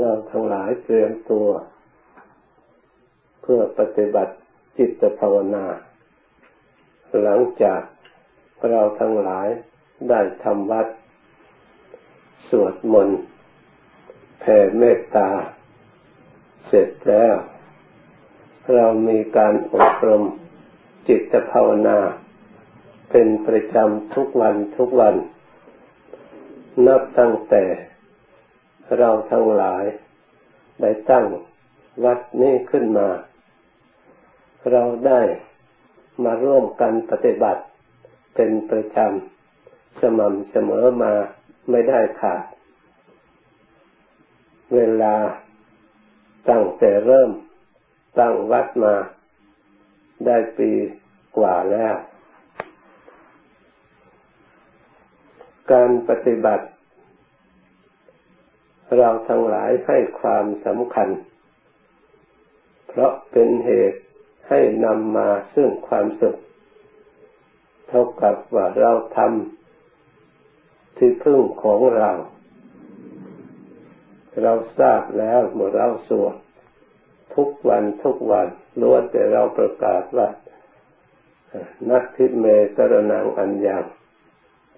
เราทั้งหลายเตรียมตัว เพื่อปฏิบัติจิตภาวนา หลังจากเราทั้งหลายได้ทำวัด สวดมนต์แผ่เมตตา เสร็จแล้ว เรามีการอบรมจิตภาวนา เป็นประจำทุกวันทุกวัน นับตั้งแต่ เราทั้งหลายได้ตั้งวัดนี้ขึ้นมา เราได้มาร่วมกันปฏิบัติเป็นประจำสม่ำเสมอมาไม่ได้ขาด เวลาตั้งแต่เริ่มตั้งวัดมา ได้ปีกว่าแล้ว การปฏิบัติ เราทั้งหลายให้ความสำคัญ เพราะเป็นเหตุให้นำมาซึ่งความสุข เท่ากับว่าเราทำที่พึ่งของเรา เราทราบแล้วเมื่อเราสวดทุกวันทุกวันล้วนแต่เราประกาศว่านักทิเมสรนังอัญญัง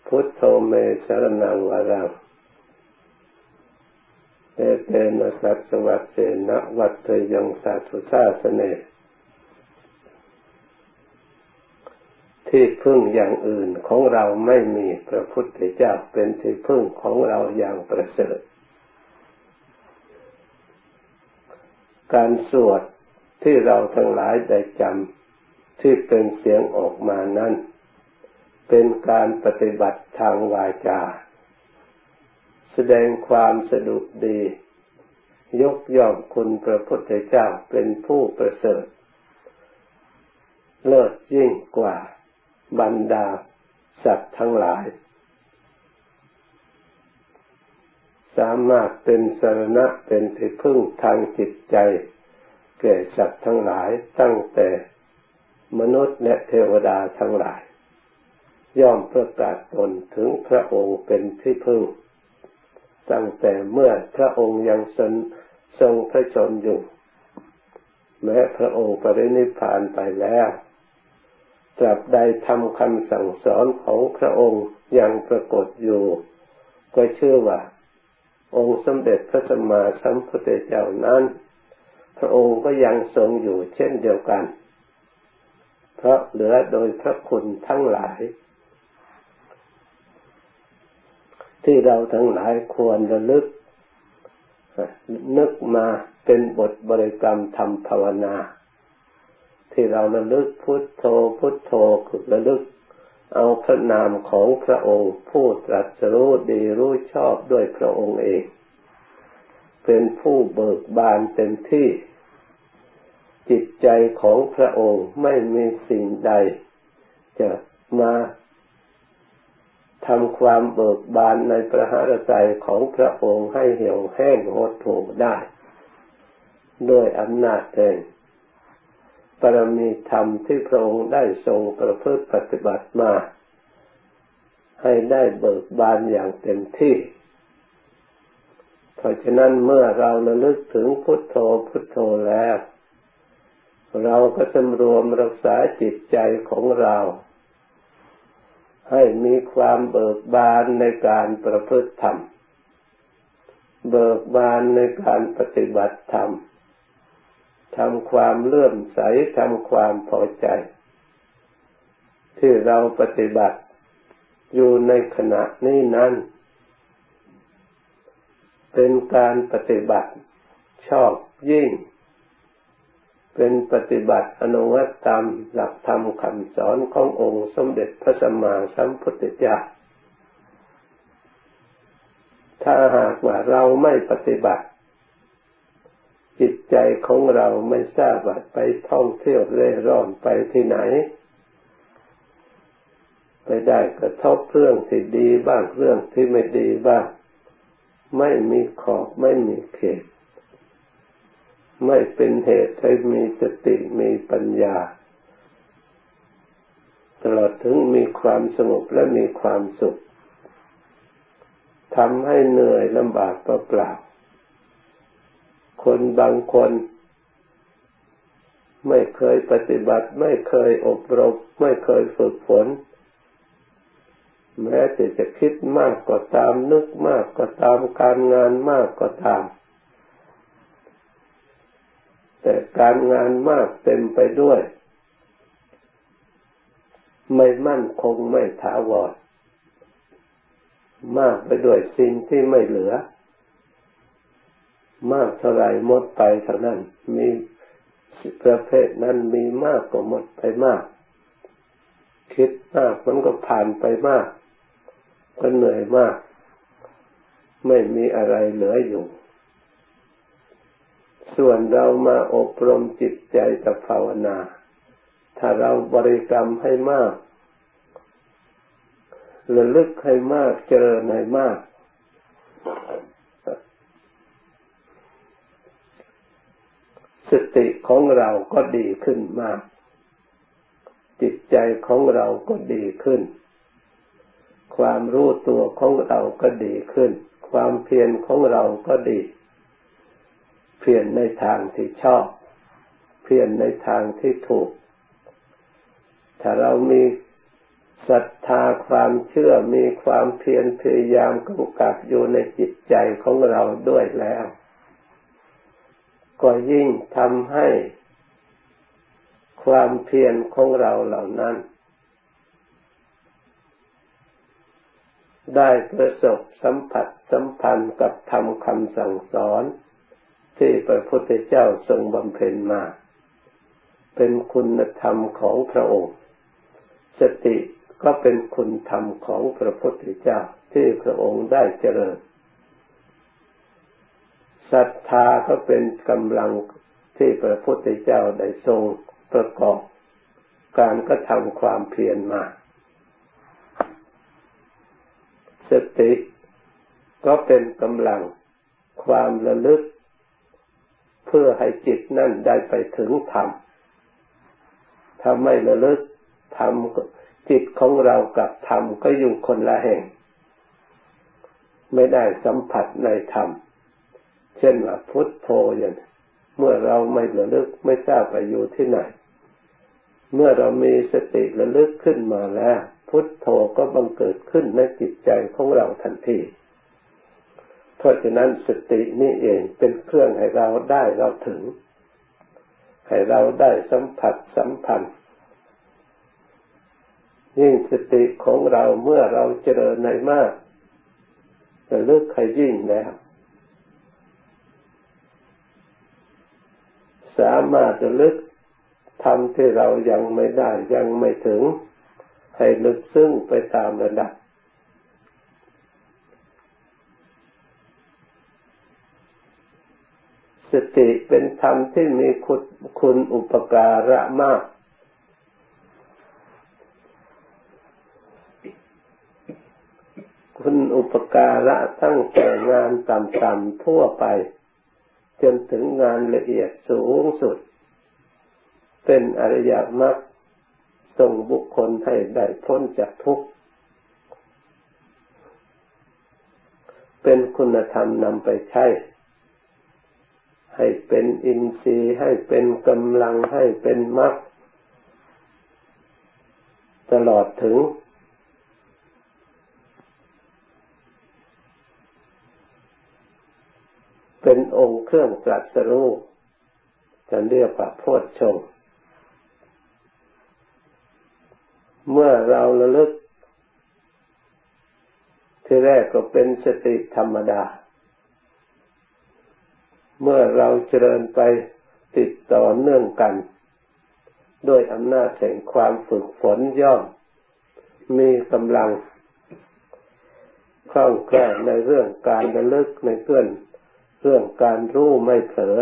พุทโธเมสรนังวารัง เอเตนะสัจวัตเสนะวัตเตยังสัตุชาสเนที่พึ่งอย่างอื่นของเราไม่มีพระพุทธเจ้าเป็นที่พึ่งของเราอย่างประเสริฐ การสวดที่เราทั้งหลายได้จำที่เป็นเสียงออกมานั้น เป็นการปฏิบัติทางวาจา แสดงความสะดุดดี ยกย่องคุณพระพุทธเจ้าเป็นผู้ประเสริฐ เลิศยิ่งกว่าบรรดาสัตว์ทั้งหลาย สามารถเป็นสรณะเป็นที่พึ่งทางจิตใจ แก่สัตว์ทั้งหลายตั้งแต่มนุษย์และเทวดาทั้งหลาย ย่อมประกาศตนถึงพระองค์เป็นที่พึ่ง ตั้งแต่เมื่อพระองค์ยังทรงพระชนอยู่ แม้พระองค์ปรินิพพานไปแล้วตราบใดทำคำสั่งสอนของพระองค์ยังปรากฏอยู่ ก็เชื่อว่า องค์สมเด็จพระสัมมาสัมพุทธเจ้านั้น พระองค์ก็ยังทรงอยู่เช่นเดียวกัน เพราะเหลือโดยพระคุณทั้งหลาย ที่เราทั้งหลายควรระลึก นึกมาเป็นบทบริกรรมทำภาวนา ที่เราระลึกพุทโธพุทโธคือระลึก เอาพระนามของพระองค์ผู้ตรัสรู้ดีรู้ชอบด้วยพระองค์เอง เป็นผู้เบิกบานเต็มที่ จิตใจของพระองค์ไม่มีสิ่งใด จะมา ทำความเบิกบานในประหารใจของพระองค์ให้เหี่ยวแห้งหดหูได้ ด้วยอำนาจแห่งปรมีธรรมที่พระองค์ได้ทรงประพฤติปฏิบัติมา ให้ได้เบิกบานอย่างเต็มที่ เพราะฉะนั้นเมื่อเราระลึกถึงพุทโธพุทโธแล้ว เราก็สำรวมรักษาจิตใจของเรา ให้มีความเบิกบานในการประพฤติธรรม เบิกบานในการปฏิบัติธรรมทำความเลื่อมใสทำความพอใจ ที่เราปฏิบัติอยู่ในขณะนี้นั้น เป็นการปฏิบัติชอบยิ่ง เป็นปฏิบัติอนุวัตตามหลักธรรมคำสอนขององค์สมเด็จพระสัมมาสัมพุทธเจ้า ถ้าหากว่าเราไม่ปฏิบัติ จิตใจของเราไม่ทราบว่าไปท่องเที่ยวเร่ร่อนไปที่ไหน ไปได้กระทบเรื่องที่ดีบ้างเรื่องที่ไม่ดีบ้าง ไม่มีขอบไม่มีเขต ไม่เป็นเหตุให้มีสติมีปัญญา ตลอดถึงมีความสงบและมีความสุขทำให้เหนื่อยลำบากเปล่าคนบางคน ไม่เคยปฏิบัติ ไม่เคยอบรม ไม่เคยฝึกฝน แม้แต่จะคิดมากก็ตามนึกมากก็ตามการงานมากก็ตาม แต่การงานมากเต็มไปด้วย ไม่มั่นคงไม่ถาวร มากไปด้วยสิ่งที่ไม่เหลือ มากเท่าไรหมดไปเท่านั้น มีประเภทนั้นมีมากก็หมดไปมาก คิดมากมันก็ผ่านไปมาก ก็เหนื่อยมาก ไม่มีอะไรเหลืออยู่ ส่วนเรามาอบรมจิตใจกับภาวนา ถ้าเราบริกรรมให้มากระลึกให้มากเจริญให้มาก สติของเราก็ดีขึ้นมาก จิตใจของเราก็ดีขึ้น ความรู้ตัวของเราก็ดีขึ้น ความเพียรของเราก็ดี เพียรในทางที่ชอบ เพียรในทางที่ถูก ถ้าเรามีศรัทธาความเชื่อมีความเพียรพยายามกำกับอยู่ในจิตใจของเราด้วยแล้ว ก็ยิ่งทำให้ ความเพียรของเราเหล่านั้น ได้ประสบสัมผัสสัมพันธ์กับธรรมคำสั่งสอน ที่พระพุทธเจ้าทรงบำเพ็ญมา เป็นคุณธรรมของพระองค์ สติก็เป็นคุณธรรมของพระพุทธเจ้าที่พระองค์ได้เจริญศรัทธาก็เป็นกำลังที่พระพุทธเจ้าได้ทรงประกอบการกระทำความเพียรมา สติก็เป็นกำลังความระลึก เพื่อให้จิตนั่นได้ไปถึงธรรมถ้าไม่ระลึกธรรมจิตของเรากับธรรมก็อยู่คนละแห่ง ไม่ได้สัมผัสในธรรม เช่นว่าพุทโธอย่างเมื่อเราไม่ระลึกไม่ทราบไปอยู่ที่ไหน เมื่อเรามีสติระลึกขึ้นมาแล้ว พุทโธก็บังเกิดขึ้นในจิตใจของเราทันที ราะฉะนั้นสตินี่เองเป็นเครื่องให้เราได้เราถึง ให้เราได้สัมผัสสัมพันธ์ยิ่งสติของเราเมื่อเราเจริญในมากจะลึกให้ยิ่งแล้ว สามารถจะลึกทำที่เรายังไม่ได้ยังไม่ถึง ให้ลึกซึ้งไปตามระดับ สติเป็นธรรมที่มีคุณคุณอุปการะมาก คุณอุปการะตั้งแต่งานต่ำๆทั่วไป จนถึงงานละเอียดสูงสุด เป็นอริยมรรคส่งบุคคลให้ได้พ้นจากทุกข์เป็นคุณธรรมนำไปใช้ ให้เป็นอินทรีย์ให้เป็นกำลังให้เป็นมรรคตลอดถึง เป็นองค์เครื่องตรัสรู้จะเรียกว่าโพชฌงเมื่อเราระลึก ที่แรกก็เป็นสติธรรมดา เมื่อเราเจริญไปติดต่อเนื่องกัน ด้วยอำนาจแห่งความฝึกฝนย่อม มีกำลังคล่องแคล่วในเรื่องการระลึกในเกื้อนเรื่องการรู้ไม่เผลอ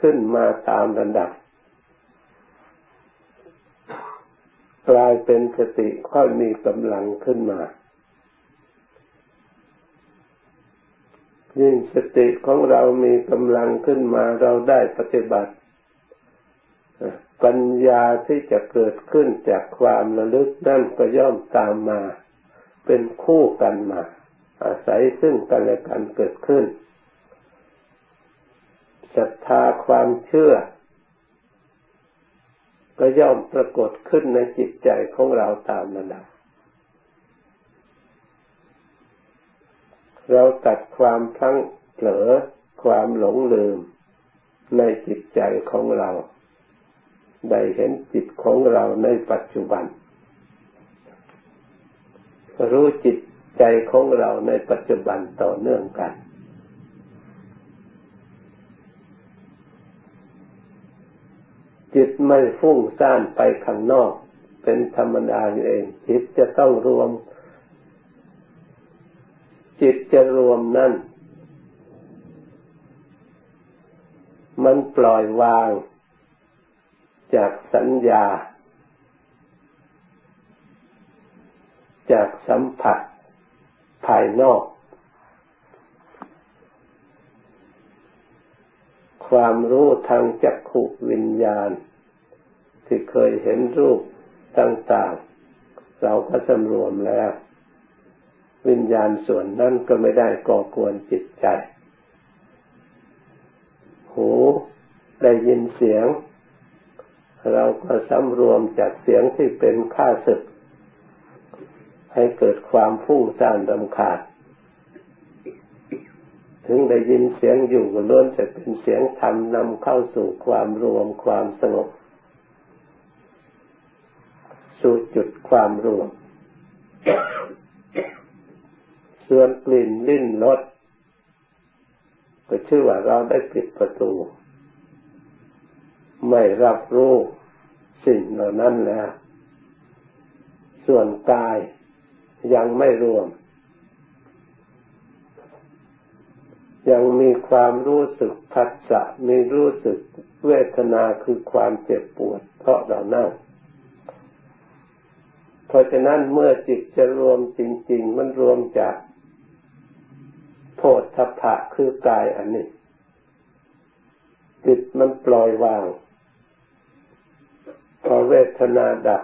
ขึ้นมาตามระดับ กลายเป็นสติค่อยมีกำลังขึ้นมา ยิ่งสติของเรามีกำลังขึ้นมาเราได้ปฏิบัติ ปัญญาที่จะเกิดขึ้นจากความระลึกนั่นก็ย่อมตามมา เป็นคู่กันมา อาศัยซึ่งกันและกันเกิดขึ้นศรัทธาความเชื่อ ก็ย่อมปรากฏขึ้นในจิตใจของเราตามระดับ เราตัดความพลั้งเผลอความหลงลืมในจิตใจของเรา ได้เห็นจิตของเราในปัจจุบัน รู้จิตใจของเราในปัจจุบันต่อเนื่องกัน จิตไม่ฟุ้งซ่านไปข้างนอก เป็นธรรมดาเอง จิตจะต้องรวม จิตจะรวมนั่น มันปล่อยวาง จากสัญญา จากสัมผัสภายนอก ความรู้ทางจักขุวิญญาณ ที่เคยเห็นรูปต่าง ๆ เราก็สำรวมแล้ว วิญญาณส่วนนั้นก็ไม่ได้ก่อกวนจิตใจ หูได้ยินเสียง เราก็สำรวมจากเสียงที่เป็นข้าศึก ให้เกิดความฟุ้งซ่านรำคาญถึงได้ยินเสียงอยู่ก็ล้วนจะเป็นเสียงธรรมนำเข้าสู่ความรวมความสงบ สู่จุดความรวม ส่วนกลิ่นลิ้นรสก็ชื่อว่าเราได้ปิดประตู ไม่รับรู้สิ่งเหล่านั้นแล้ว ส่วนกายยังไม่รวม ยังมีความรู้สึกพัสสะมีรู้สึกเวทนาคือความเจ็บปวด เพราะเรานั่งเพราะฉะนั้นเมื่อจิตจะรวมจริง ๆ มันรวมจาก โพธพะคือกายอันนี้จิตมันปล่อยวาง พอเวทนาดับ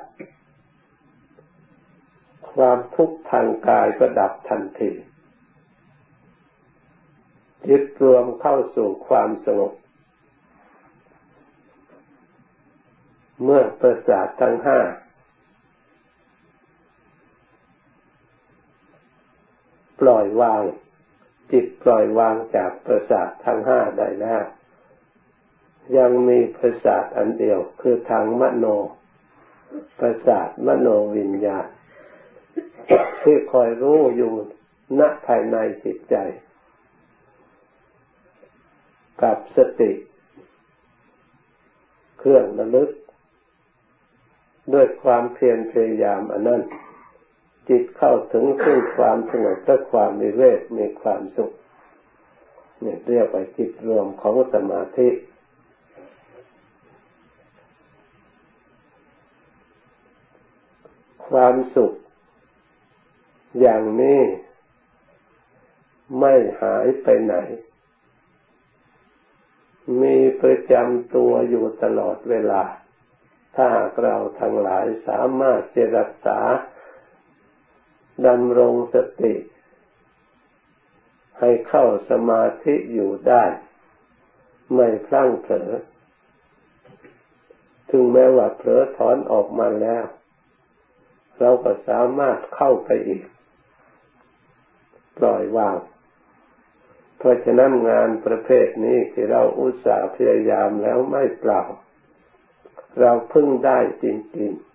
ความทุกข์ทางกายก็ดับทันทีจิตรวมเข้าสู่ความสงบ เมื่อประสาททั้งห้าปล่อยวาง จิตปล่อยวางจากประสาททั้งห้าได้แล้วยังมีประสาทอันเดียวคือทางมโน ประสาทมโนวิญญาณ ที่คอยรู้อยู่ณภายในจิตใจ กับสติ เครื่องระลึก ด้วยความเพียรพยายามอันนั้น จิตเข้าถึงซึ่งความสงบและความมีเวทมีความสุขเนี่ยเรียกว่าจิตรวมของสมาธิความสุข อย่างนี้ไม่หายไปไหน มีประจำตัวอยู่ตลอดเวลา ถ้าหากเราทั้งหลายสามารถจะรักษา ดำรงสติ ให้เข้าสมาธิอยู่ได้ ไม่พลั้งเผลอ ถึงแม้ว่าเผลอถอนออกมาแล้ว เราก็สามารถเข้าไปอีก ปล่อยวาง เพราะฉะนั้นงานประเภทนี้ที่เราอุตส่าห์พยายามแล้วไม่เปล่า เราพึ่งได้จริง ๆ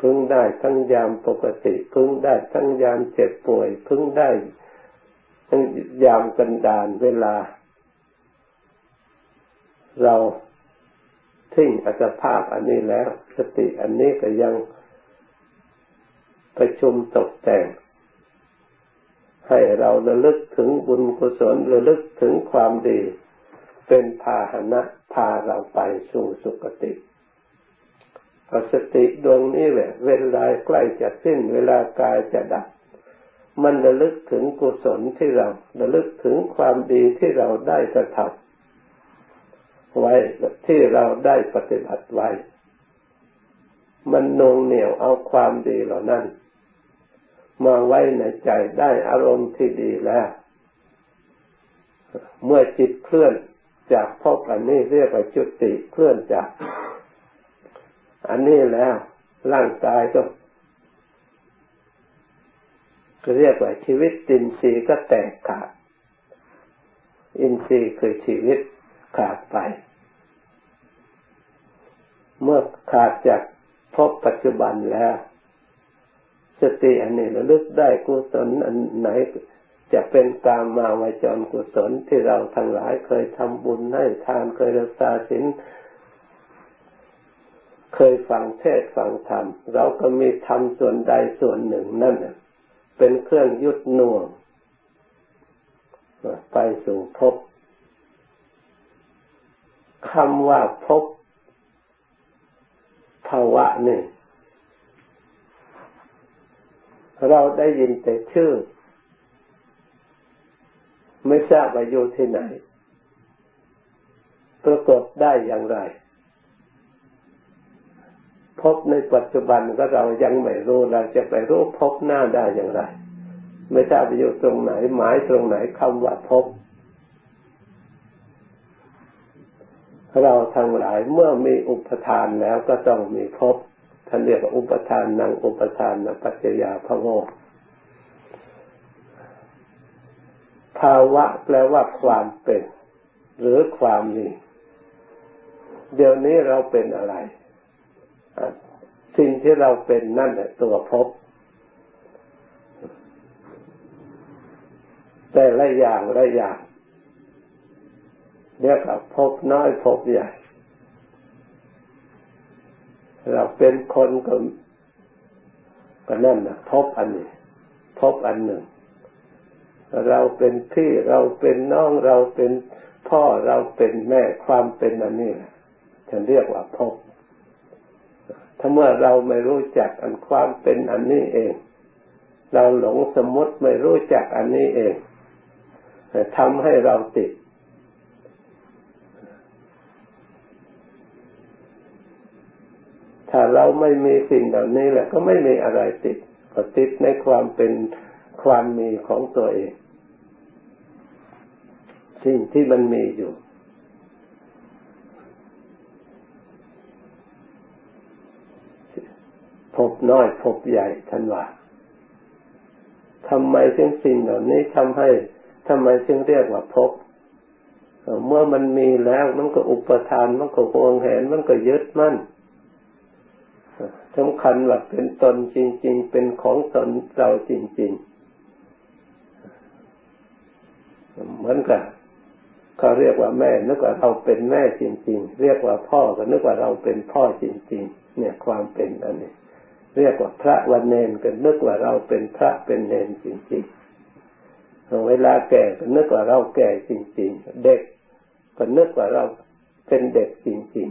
พึ่งได้ทั้งยามปกติ พึ่งได้ทั้งยามเจ็บป่วย พึ่งได้ทั้งยามกันดานเวลา เราทิ้งอัตภาพอันนี้แล้ว สติอันนี้ก็ยังประชุมตกแต่ง ให้เราระลึกถึงบุญกุศลระลึกถึงความดี เป็นพาหนะพาเราไปสู่สุคติ สติดวงนี้แหละ เวลาใกล้จะสิ้นเวลากายจะดับ มันระลึกถึงกุศลที่เราระลึกถึงความดีที่เราได้กระทำไว้ที่เราได้ปฏิบัติไว้ มันนงเหนียวเอาความดีเหล่านั้น มาไว้ในใจได้อารมณ์ที่ดีแล้ว เมื่อจิตเคลื่อนจากพบอันนี้เรียกว่าจุติเคลื่อนจาก อันนี้แล้วร่างกายก็เรียกว่าชีวิตอินทรีย์ก็แตกขาด อินทรีย์คือชีวิตขาดไป เมื่อขาดจากพบปัจจุบันแล้ว สติอันนี้ระลึกได้กุศลอันไหนจะเป็นกามมาวจรกุศลที่เราทั้งหลายเคยทำบุญให้ทานเคยรักษาศีล เคยฟังเทศฟังธรรม เราก็มีธรรมส่วนใดส่วนหนึ่งนั่นเป็นเครื่องยุดน่วงไปสู่ภพคำว่าภพภาวะนี่เราได้ยินแต่ชื่อ ไม่ทราบว่าอยู่ที่ไหน ปรากฏได้อย่างไร พบในปัจจุบันก็เรายังไม่รู้เราจะไปรู้พบหน้าได้อย่างไร ไม่ทราบอยู่ตรงไหน หมายตรงไหนคำว่าพบ เราทั้งหลายเมื่อมีอุปทานแล้วก็ต้องมีพบท่านเรียกว่าอุปทานนังอุปทานนปัจจยาพะโวภาวะแปลว่าความเป็น หรือความมีเดี๋ยวนี้เราเป็นอะไร สิ่งที่เราเป็นนั่นแหละตัวพบ แต่ละอย่างละอย่างเรียกว่าพบน้อยพบใหญ่ เราเป็นคนก็ก็นั่นนะพบอันนี้พบอันหนึ่ง เราเป็นพี่เราเป็นน้องเราเป็นพ่อเราเป็นแม่ความเป็นอันนี้ฉันเรียกว่าพบ ถ้าเมื่อเราไม่รู้จักอันความเป็นอันนี้เอง เราหลงสมมติไม่รู้จักอันนี้เองทำให้เราติด ถ้าเราไม่มีสิ่งเหล่านี้แหละ ก็ไม่มีอะไรติด ก็ติดในความเป็นความมีของตัวเอง สิ่งที่มันมีอยู่ พบน้อยพบใหญ่ท่านว่าทำไมถึงสิ่งเหล่านี้ทำให้ทำไมจึงเรียกว่าพบเมื่อมันมีแล้วมันก็อุปทาน มันก็หวงแหน มันก็ยึดมั่นสำคัญว่าเป็นตนจริง ๆ เป็นของตนเราจริง ๆ เหมือนกับเขาเรียกว่าแม่นึกว่าเราเป็นแม่จริง ๆ เรียกว่าพ่อก็นึกว่าเราเป็นพ่อจริง ๆ เนี่ยความเป็นอันนี้ เรียกว่าพระวันเนนก็นึกว่าเราเป็นพระเป็นเนนจริงๆเวลาแก่ก็นึกว่าเราแก่จริง ๆ เด็กก็นึกว่าเราเป็นเด็กจริง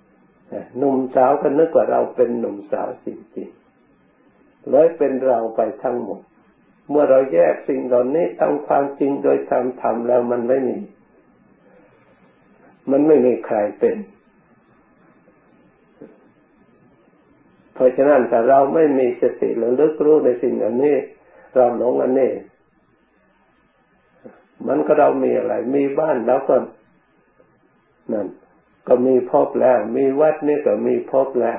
ๆหนุ่มสาวก็นึกว่าเราเป็นหนุ่มสาวจริงๆเลยเป็นเราไปทั้งหมด เมื่อเราแยกสิ่งเหล่านี้ตามความจริงโดยธรรมทำแล้วมันไม่มี มันไม่มีใครเป็น เพราะฉะนั้นถ้าเราไม่มีสติระลึกรู้ในสิ่งอันนี้ เราหลงอันนี้ มันก็เรามีอะไร มีบ้านแล้วก็นั่นก็มีพบแล้ว มีวัดนี่ก็มีพบแล้ว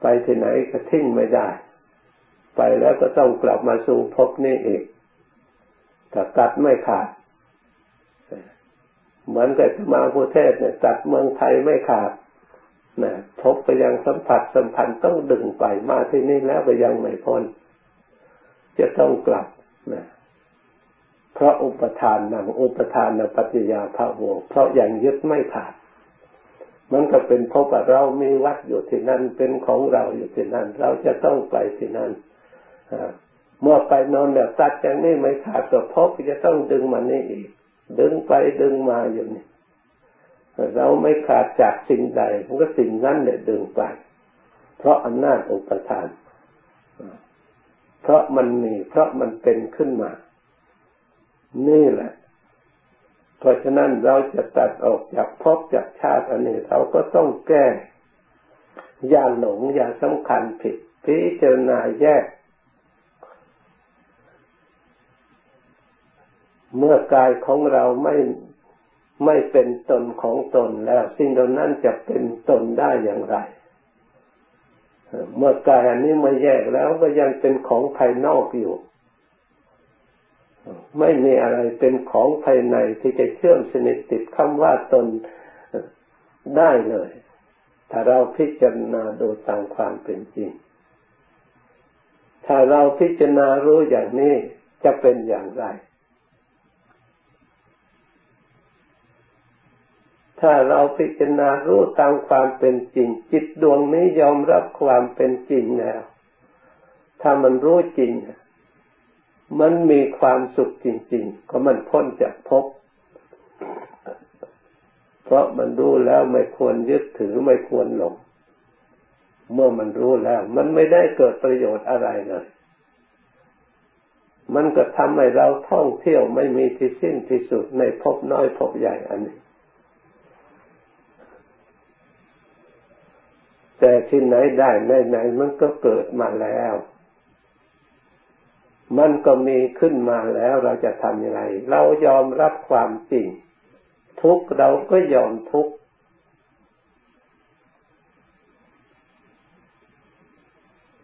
ไปที่ไหนก็ทิ้งไม่ได้ ไปแล้วก็ต้องกลับมาสู่พบนี่อีกถ้าตัดไม่ขาด เหมือนกับมาพุเทศเนี่ยตัดเมืองไทยไม่ขาด นะพบก็ยังสัมผัสสัมพันธ์ต้องดึงไปมาที่นี่แล้วก็ยังไม่พ้นจะต้องกลับนะเพราะอุปทานนังอุปทานนปัจจยาภาโวเพราะอย่างยึดไม่ขาดมันก็เป็นเพราะว่าเรามีวัดอยู่ที่นั่นเป็นของเราอยู่ที่นั่น เราจะต้องไปที่นั่นเมื่อไปนอนแบบตัดอย่างนี้ไม่ขาดก็พบจะต้องดึงมานี่อีก ดึงไปดึงมาอยู่นี่ เราไม่ขาดจากสิ่งใดมันก็สิ่งนั้นเนี่ยดึงไป เพราะอำนาจอุปทาน เพราะมันมีเพราะมันเป็นขึ้นมา นี่แหละ เพราะฉะนั้นเราจะตัดออกจากภพจากชาติอันนี้เราก็ต้องแก้ อย่าหลงอย่าสำคัญผิด พิจารณาแยก เมื่อกายของเราไม่ ไม่เป็นตนของตนแล้ว สิ่งเหล่านั้นจะเป็นตนได้อย่างไร เมื่อกายอันนี้มาแยกแล้วก็ยังเป็นของภายนอกอยู่ ไม่มีอะไรเป็นของภายในที่จะเชื่อมสนิทติดคำว่าตนได้เลย ถ้าเราพิจารณาดูตามความเป็นจริง ถ้าเราพิจารณารู้อย่างนี้จะเป็นอย่างไร ถ้าเราพิจารณารู้ตามความเป็นจริง จิตดวงนี้ยอมรับความเป็นจริงแล้ว ถ้ามันรู้จริง มันมีความสุขจริง ๆ ก็มันพ้นจากภพเพราะมันรู้แล้วไม่ควรยึดถือไม่ควรหลง เมื่อมันรู้แล้ว มันไม่ได้เกิดประโยชน์อะไรเลยมันก็ทำให้เราท่องเที่ยวไม่มีที่สิ้นที่สุดในภพน้อยภพใหญ่อันนี้ แต่ที่ไหนได้ไหนไหนมันก็เกิดมาแล้ว มันก็มีขึ้นมาแล้วเราจะทำยังไง เรายอมรับความจริง ทุกเราก็ยอมทุก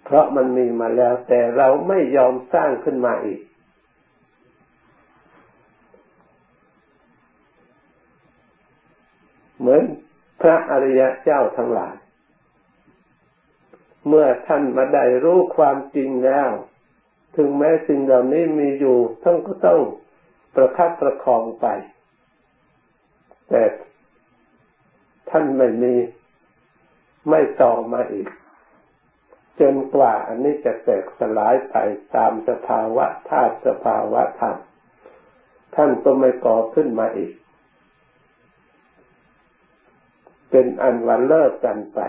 เพราะมันมีมาแล้ว แต่เราไม่ยอมสร้างขึ้นมาอีกเหมือนพระอริยะเจ้าทั้งหลาย เมื่อท่านมาได้รู้ความจริงแล้ว ถึงแม้สิ่งเหล่านี้มีอยู่ท่านก็ต้องประคับประคองไป แต่ท่านไม่มีไม่ต่อมาอีก จนกว่าอันนี้จะแตกสลายไปตามสภาวะธาตุสภาวะธรรมท่านก็ไม่ก่อขึ้นมาอีก เป็นอันวันเลิกกันไป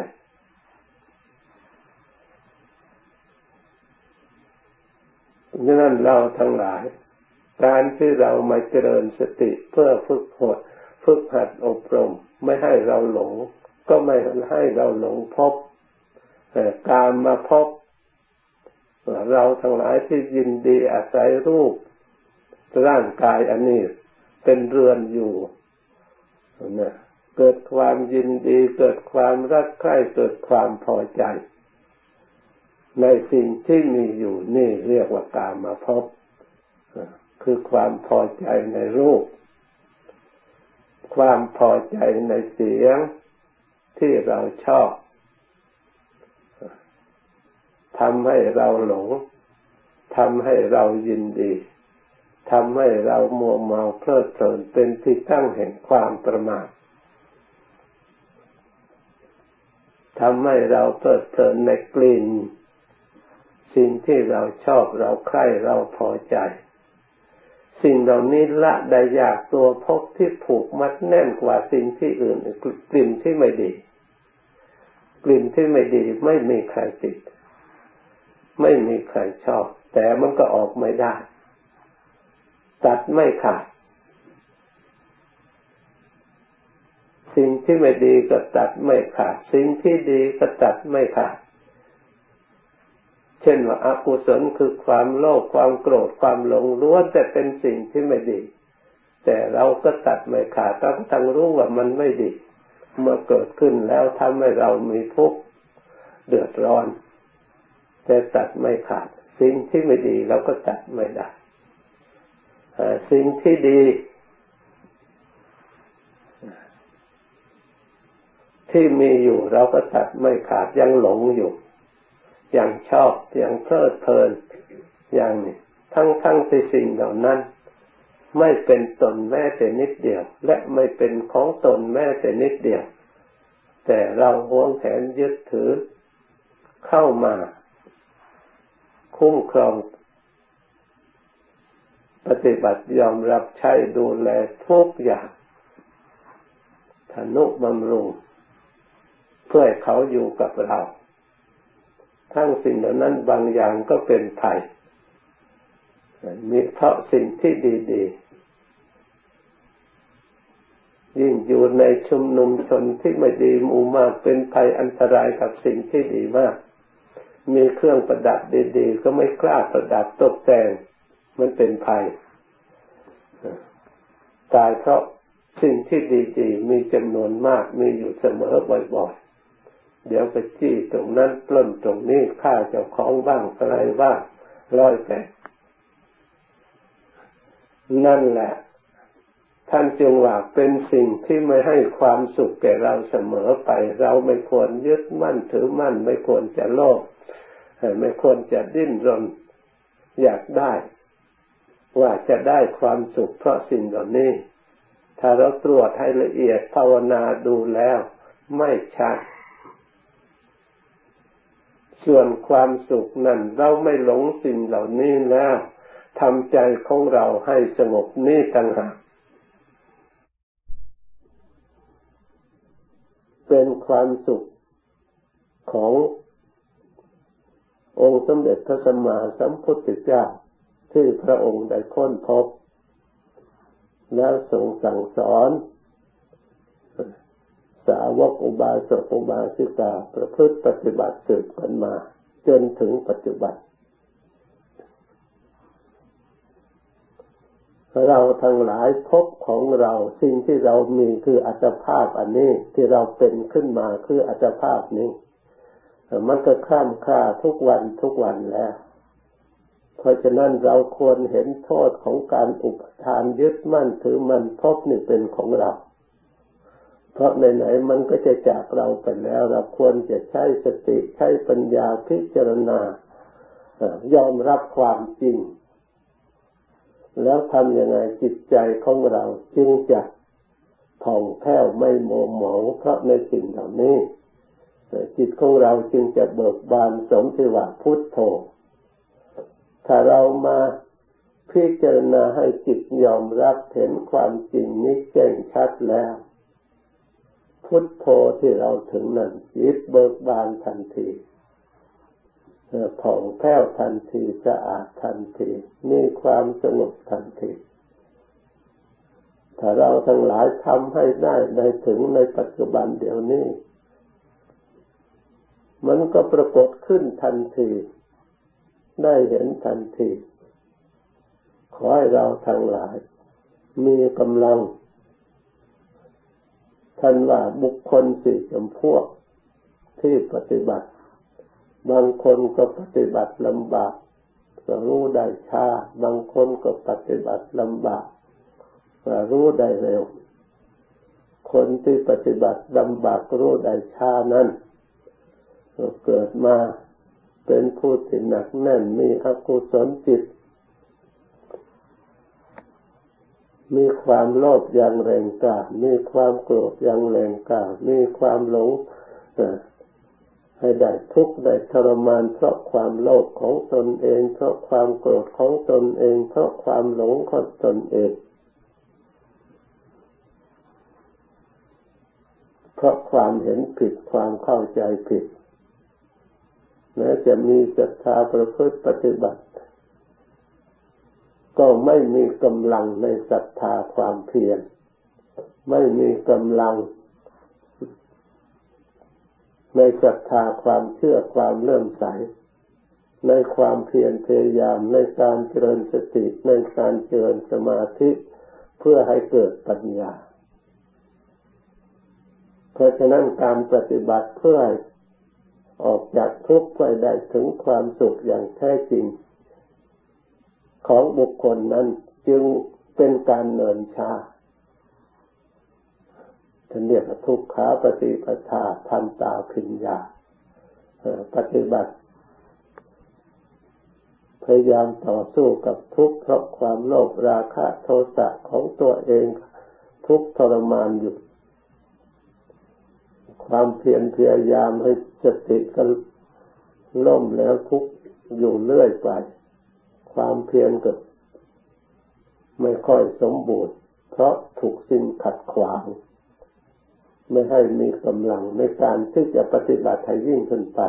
นั่นเราทั้งหลาย การที่เรามาเจริญสติเพื่อฝึกหัดฝึกหัดอบรม ไม่ให้เราหลง ก็ไม่ให้เราหลงพบการมาพบ เราทั้งหลายที่ยินดีอาศัยรูป ร่างกายอันนี้เป็นเรือนอยู่นะเกิดความยินดีเกิดความรักใคร่เกิดความพอใจ ในสิ่งที่มีอยู่นี่เรียกว่ากามาพบคือความพอใจในรูป ความพอใจในเสียงที่เราชอบทำให้เราหลงทำให้เรายินดีทำให้เรามัวเมาเพลิดเพลินเป็นที่ตั้งแห่งความประมาททำให้เราเพลิดเพลินในกลิ่น สิ่งที่เราชอบเราใคร่เราพอใจ สิ่งเหล่านี้ละได้ยากตัวพบที่ผูกมัดแน่นกว่าสิ่งที่อื่นกลิ่นที่ไม่ดี กลิ่นที่ไม่ดีไม่มีใครติด ไม่มีใครชอบ แต่มันก็ออกไม่ได้ ตัดไม่ขาดสิ่งที่ไม่ดีก็ตัดไม่ขาด สิ่งที่ดีก็ตัดไม่ขาด ช่นว่าอากุศลคือความโลภความโกรธความหลงล้วนแต่เป็นสิ่งที่ไม่ดี แต่เราก็ตัดไม่ขาดตั้งทั้งรู้ว่ามันไม่ดี เมื่อเกิดขึ้นแล้วทำให้เรามีทุกข์เดือดร้อน แต่ตัดไม่ขาด สิ่งที่ไม่ดีเราก็ตัดไม่ได้สิ่งที่ดี ที่มีอยู่เราก็ตัดไม่ขาดยังหลงอยู่ อย่างชอบอย่างเพลิดเพลินอย่างนี้ทั้งทั้งที่สิ่งเหล่านั้น ไม่เป็นตนแม้แต่นิดเดียว และไม่เป็นของตนแม้แต่นิดเดียว แต่เราหวงแขนยึดถือ เข้ามา คุ้มครอง ปฏิบัติยอมรับใช้ดูแลทุกอย่างธนุบำรุง เพื่อเขาอยู่กับเรา ทั้งสิ่งเหล่านั้นบางอย่างก็เป็นภัยมีเพราะสิ่งที่ดีๆ ยิ่งอยู่ในชุมนุมชนที่ไม่ดีมูมากเป็นภัยอันตรายกับสิ่งที่ดีมาก มีเครื่องประดับดีๆ ก็ไม่กล้าประดับตกแต่ง มันเป็นภัยตายเพราะสิ่งที่ดีๆ มีจำนวนมากมีอยู่เสมอบ่อยๆ เดี๋ยวไปจี้ตรงนั้นปล้นตรงนี้ฆ่าเจ้าของบ้างอะไรบ้างร้อยแปดนั่นแหละ ท่านจึงว่าเป็นสิ่งที่ไม่ให้ความสุขแก่เราเสมอไป เราไม่ควรยึดมั่นถือมั่น ไม่ควรจะโลภไม่ควรจะดิ้นรนอยากได้ ว่าจะได้ความสุขเพราะสิ่งเหล่านี้ ถ้าเราตรวจให้ละเอียดภาวนาดูแล้ว ไม่ใช่ ส่วนความสุขนั้นเราไม่หลงสิ่งเหล่านี้แล้วทำใจของเราให้สงบนี่ต่างหากเป็นความสุขขององค์สมเด็จพระสัมมาสัมพุทธเจ้าที่พระองค์ได้ค้นพบ แล้วทรงสั่งสอน สาวกอุบาสกอุบาสิกา ประพฤติปฏิบัติสืบกันมา จนถึงปัจจุบันเราทั้งหลายพบของเราสิ่งที่เรามีคืออัตภาพอันนี้ที่เราเป็นขึ้นมาคืออัตภาพนี้ มันก็ข้ามค่าทุกวันทุกวันแล้ว เพราะฉะนั้นเราควรเห็นโทษของการอุปทานยึดมั่นถือมันพบนี่เป็นของเรา เพราะไหนๆมันก็จะจากเราไปแล้ว เราควรจะใช้สติใช้ปัญญาพิจารณายอมรับความจริง แล้วทำยังไงจิตใจของเราจึงจะผ่องแผ้วไม่โมหมองเพราะในสิ่งเหล่านี้จิตของเราจึงจะเบิกบานสมที่ว่าพุทโธ ถ้าเรามาพิจารณาให้จิตยอมรับเห็นความจริงนี้แจ้งชัดแล้ว พุทโธที่เราถึงนั้นจิตเบิกบานทันทีผ่องแผ้วทันทีสะอาดทันทีมีความสงบทันทีถ้าเราทั้งหลายทำให้ได้ในถึงในปัจจุบันเดี๋ยวนี้ มันก็ปรากฏขึ้นทันที ได้เห็นทันที ขอให้เราทั้งหลาย มีกำลัง ท่านว่าบุคคลสี่จำพวกที่ปฏิบัติ บางคนก็ปฏิบัติลำบากรู้ได้ช้า บางคนก็ปฏิบัติลำบากรู้ได้เร็ว คนที่ปฏิบัติลำบากรู้ได้ช้านั้นเกิดมาเป็นผู้ที่หนักแน่นมีอกุศลจิต มีความโลภอย่างแรงกล้ามีความโกรธอย่างแรงกล้ามีความหลงให้ได้ทุกข์ได้ทรมานเพราะความโลภของตนเอง เพราะความโกรธของตนเอง เพราะความหลงของตนเอง เพราะความเห็นผิดความเข้าใจผิดแม้จะมีศรัทธาประพฤติปฏิบัติ ก็ไม่มีกำลังในศรัทธาความเพียรไม่มีกำลัง ในศรัทธาความเชื่อความเลื่อมใส ในความเพียรพยายามในการเจริญสติในการเจริญสมาธิเพื่อให้เกิดปัญญา เพราะฉะนั้นการปฏิบัติเพื่อออกจากทุกข์ไปได้ถึงความสุขอย่างแท้จริง ของบุคคลนั้นจึงเป็นการเนินชาท่านเรียกทุกขาปฏิปทาทันตาพิญญาปฏิบัติ พยายามต่อสู้กับทุกข์เพราะความโลภราคะโทสะของตัวเองทุกทรมานอยู่ ความเพียรพยายามให้สติกันล่มแล้วทุกอยู่เรื่อยไป ความเพียรก็ไม่ค่อยสมบูรณ์ เพราะถูกสิ่งขัดขวาง ไม่ให้มีกำลังในการที่จะปฏิบัติให้ยิ่งขึ้นไป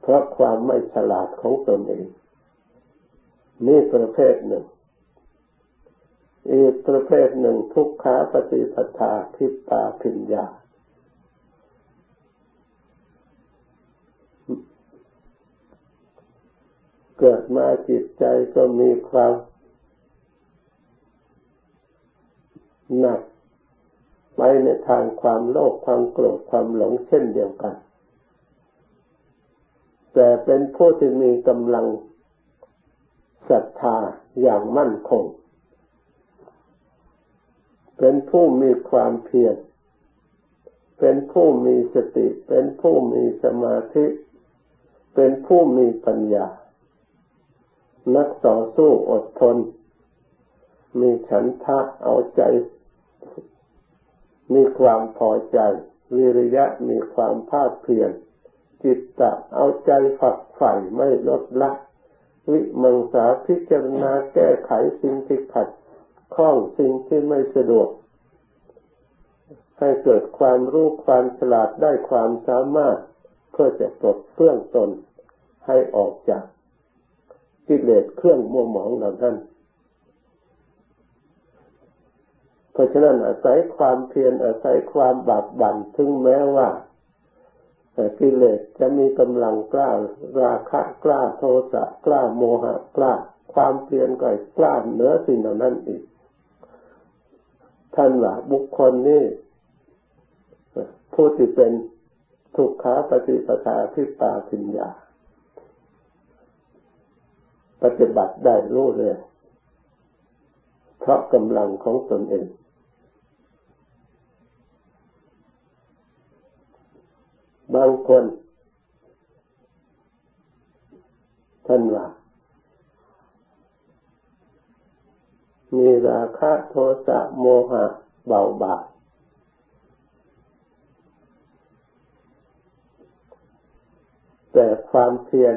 เพราะความไม่ฉลาดของตนเอง นี่ประเภทหนึ่ง อีกประเภทหนึ่งทุกขาปฏิปทาทิตาพิญญา เกิดมาจิตใจก็มีความหนักไว้ในทางความโลภความโกรธความหลงเช่นเดียวกัน แต่เป็นผู้ที่มีกำลังศรัทธาอย่างมั่นคง เป็นผู้มีความเพียร เป็นผู้มีสติ เป็นผู้มีสมาธิ เป็นผู้มีปัญญา นักต่อสู้อดทน มีฉันทะเอาใจ มีความพอใจ วิริยะมีความภาคเพียรจิตตะเอาใจฝักใฝ่ไม่ลดละ วิมังสาพิจารณาแก้ไขสิ่งที่ขัดข้องสิ่งที่ไม่สะดวก ให้เกิดความรู้ความฉลาดได้ความสามารถ เพื่อจะปลดเครื่องตนให้ออกจาก กิเลสเครื่องมัวหมองเหล่านั้นเพราะฉะนั้นอาศัยความเพียรอาศัยความบากบั่นถึงแม้ว่ากิเลสจะมีกำลังกล้า ราคะกล้าโทสะกล้าโมหะกล้า ความเพียรก็กล้าเหนือสิ่งเหล่านั้นอีก ท่านว่าบุคคลนี้ผู้ที่เป็นทุกขาปฏิปทาที่ปาพิญญา ปฏิบัติได้รู้เลยเพราะกำลังของตนเองบางคนท่านว่ามีราคะโทสะโมหะเบาบางแต่ความเพียร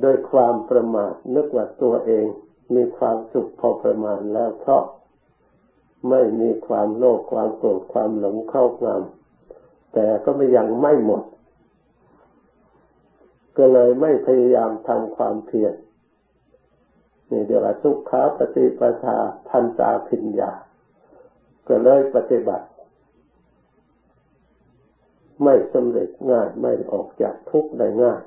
โดยความประมาทนึกว่าตัวเองมีความสุขพอประมาณแล้วเพราะไม่มีความโลภความโกรธความหลงเข้างำแต่ก็ไม่ยังไม่หมด ก็เลยไม่พยายามทำความเพียรนี่เดี๋ยวสุขขาปฏิปทาทันตาพิญญา ก็เลยปฏิบัติ ไม่สำเร็จง่ายไม่ออกจากทุกข์ได้ง่าย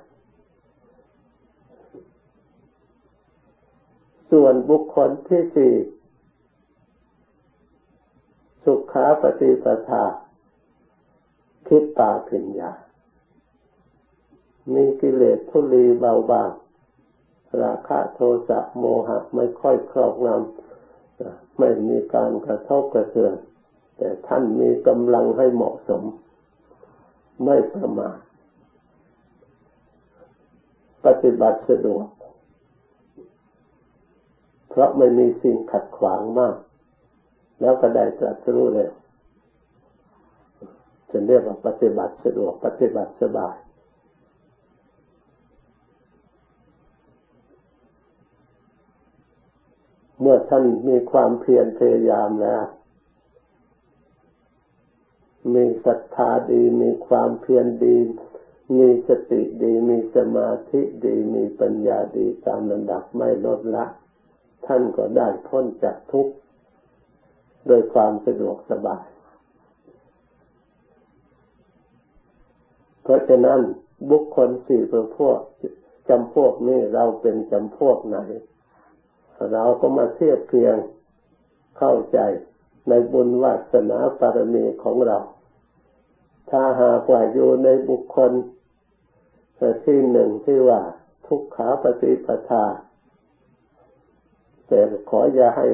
ส่วนบุคคลที่สี่สุขาปฏิปทาคิดตาพิญญา มีกิเลสทุลีเบาบาง ราคะโทสะโมหะไม่ค่อยครอบงำไม่มีการกระทบกระเทือน แต่ท่านมีกำลังให้เหมาะสม ไม่ประมาทปฏิบัติสะดวก ราะไม่มีสิ่งขัดขวางมาก แล้วก็ได้ตรัสรู้เร็วจะเรียกว่าปฏิบัติสะดวกปฏิบัติสบาย เมื่อท่านมีความเพียรพยายามแล้ว มีศรัทธาดีมีความเพียรดี มีสติดี มีสมาธิดี มีปัญญาดีตามระดับไม่ลดละ ท่านก็ได้พ้นจากทุกข์โดยความสะดวกสบาย เพราะฉะนั้นบุคคลสี่ประพวกจำพวกนี้เราเป็นจำพวกไหน เราก็มาเทียบเทียงเข้าใจในบุญวาสนาบารมีของเรา ถ้าหากว่าอยู่ในบุคคลที่หนึ่งที่ว่าทุกขาปฏิปทา แต่ขออย่าให้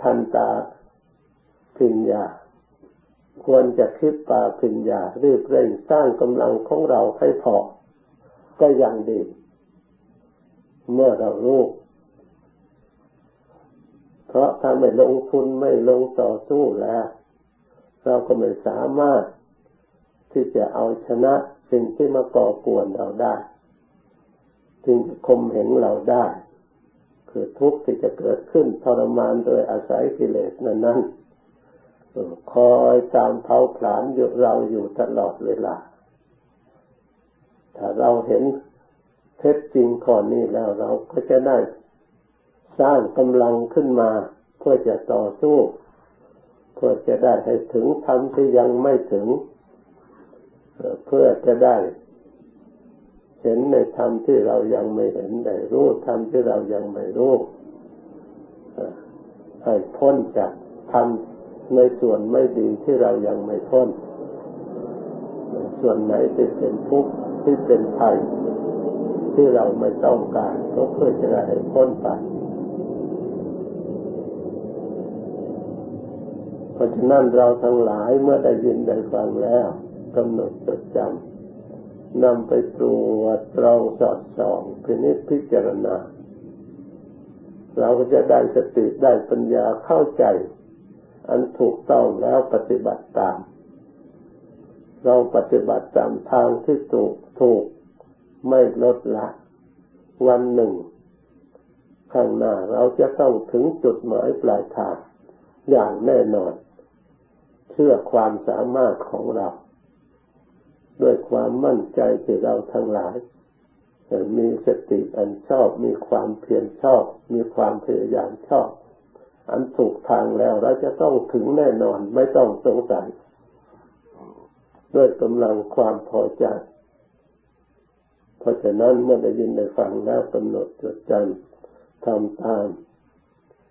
ทันตาพิญญา ควรจะคิดปาปิญญาเรีบเร่งสร้างกำลังของเราให้พอ ก็ยังดี เมื่อเรารู้เพราะถ้าไม่ลงทุนไม่ลงต่อสู้แล้ว เราก็ไม่สามารถที่จะเอาชนะสิ่งที่มาก่อกวนเราได้สิ่งคมเห็นเราได้ คือทุกข์ที่จะเกิดขึ้นทรมานโดยอาศัยกิเลสนั้นนั้นคอยตามเผาผลาญอยู่เราอยู่ตลอดเวลา ถ้าเราเห็นเท็จจริงข้อนี้แล้วเราก็จะได้สร้างกำลังขึ้นมา เพื่อจะต่อสู้ เพื่อจะได้ให้ถึงธรรมที่ยังไม่ถึง เพื่อจะได้ เห็นในธรรมที่เรายังไม่เห็นได้รู้ธรรมที่เรายังไม่รู้ให้พ้นจากทำในส่วนไม่ดีที่เรายังไม่พ้น ส่วนไหนที่เป็นทุกข์ที่เป็นภัยที่เราไม่ต้องการ ก็เพื่อจะได้พ้นไปเพราะฉะนั้นเราทั้งหลายเมื่อได้ยินได้ฟังแล้วกำหนดจดจำ นำไปตรวจตรองสอดส่องพินิจพิจารณา เราก็จะได้สติได้ปัญญาเข้าใจ อันถูกต้องแล้วปฏิบัติตาม เราปฏิบัติตามทางที่ถูกถูกไม่ลดละ วันหนึ่ง ข้างหน้าเราจะต้องถึงจุดหมายปลายทางอย่างแน่นอน เชื่อความสามารถของเรา ด้วยความมั่นใจที่เราทั้งหลาย มีสติอันชอบ มีความเพียรชอบ มีความพยายามชอบ อันถูกทางแล้วเราจะต้องถึงแน่นอนไม่ต้องสงสัย ด้วยกำลังความพอใจ เพราะฉะนั้นเมื่อได้ยินได้ฟังแล้วกำหนดจดจำทำตาม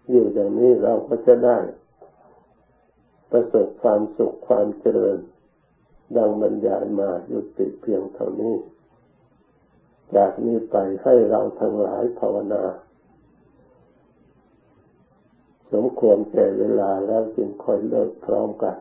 อยู่อย่างนี้เราก็จะได้ ประสบความสุขความเจริญ ดังบรรยายมาหยุดติเพียงเท่านี้ จากนี้ไปให้เราทั้งหลายภาวนา สมควรแก่เวลาแล้วจึงค่อยเลิกพร้อมกัน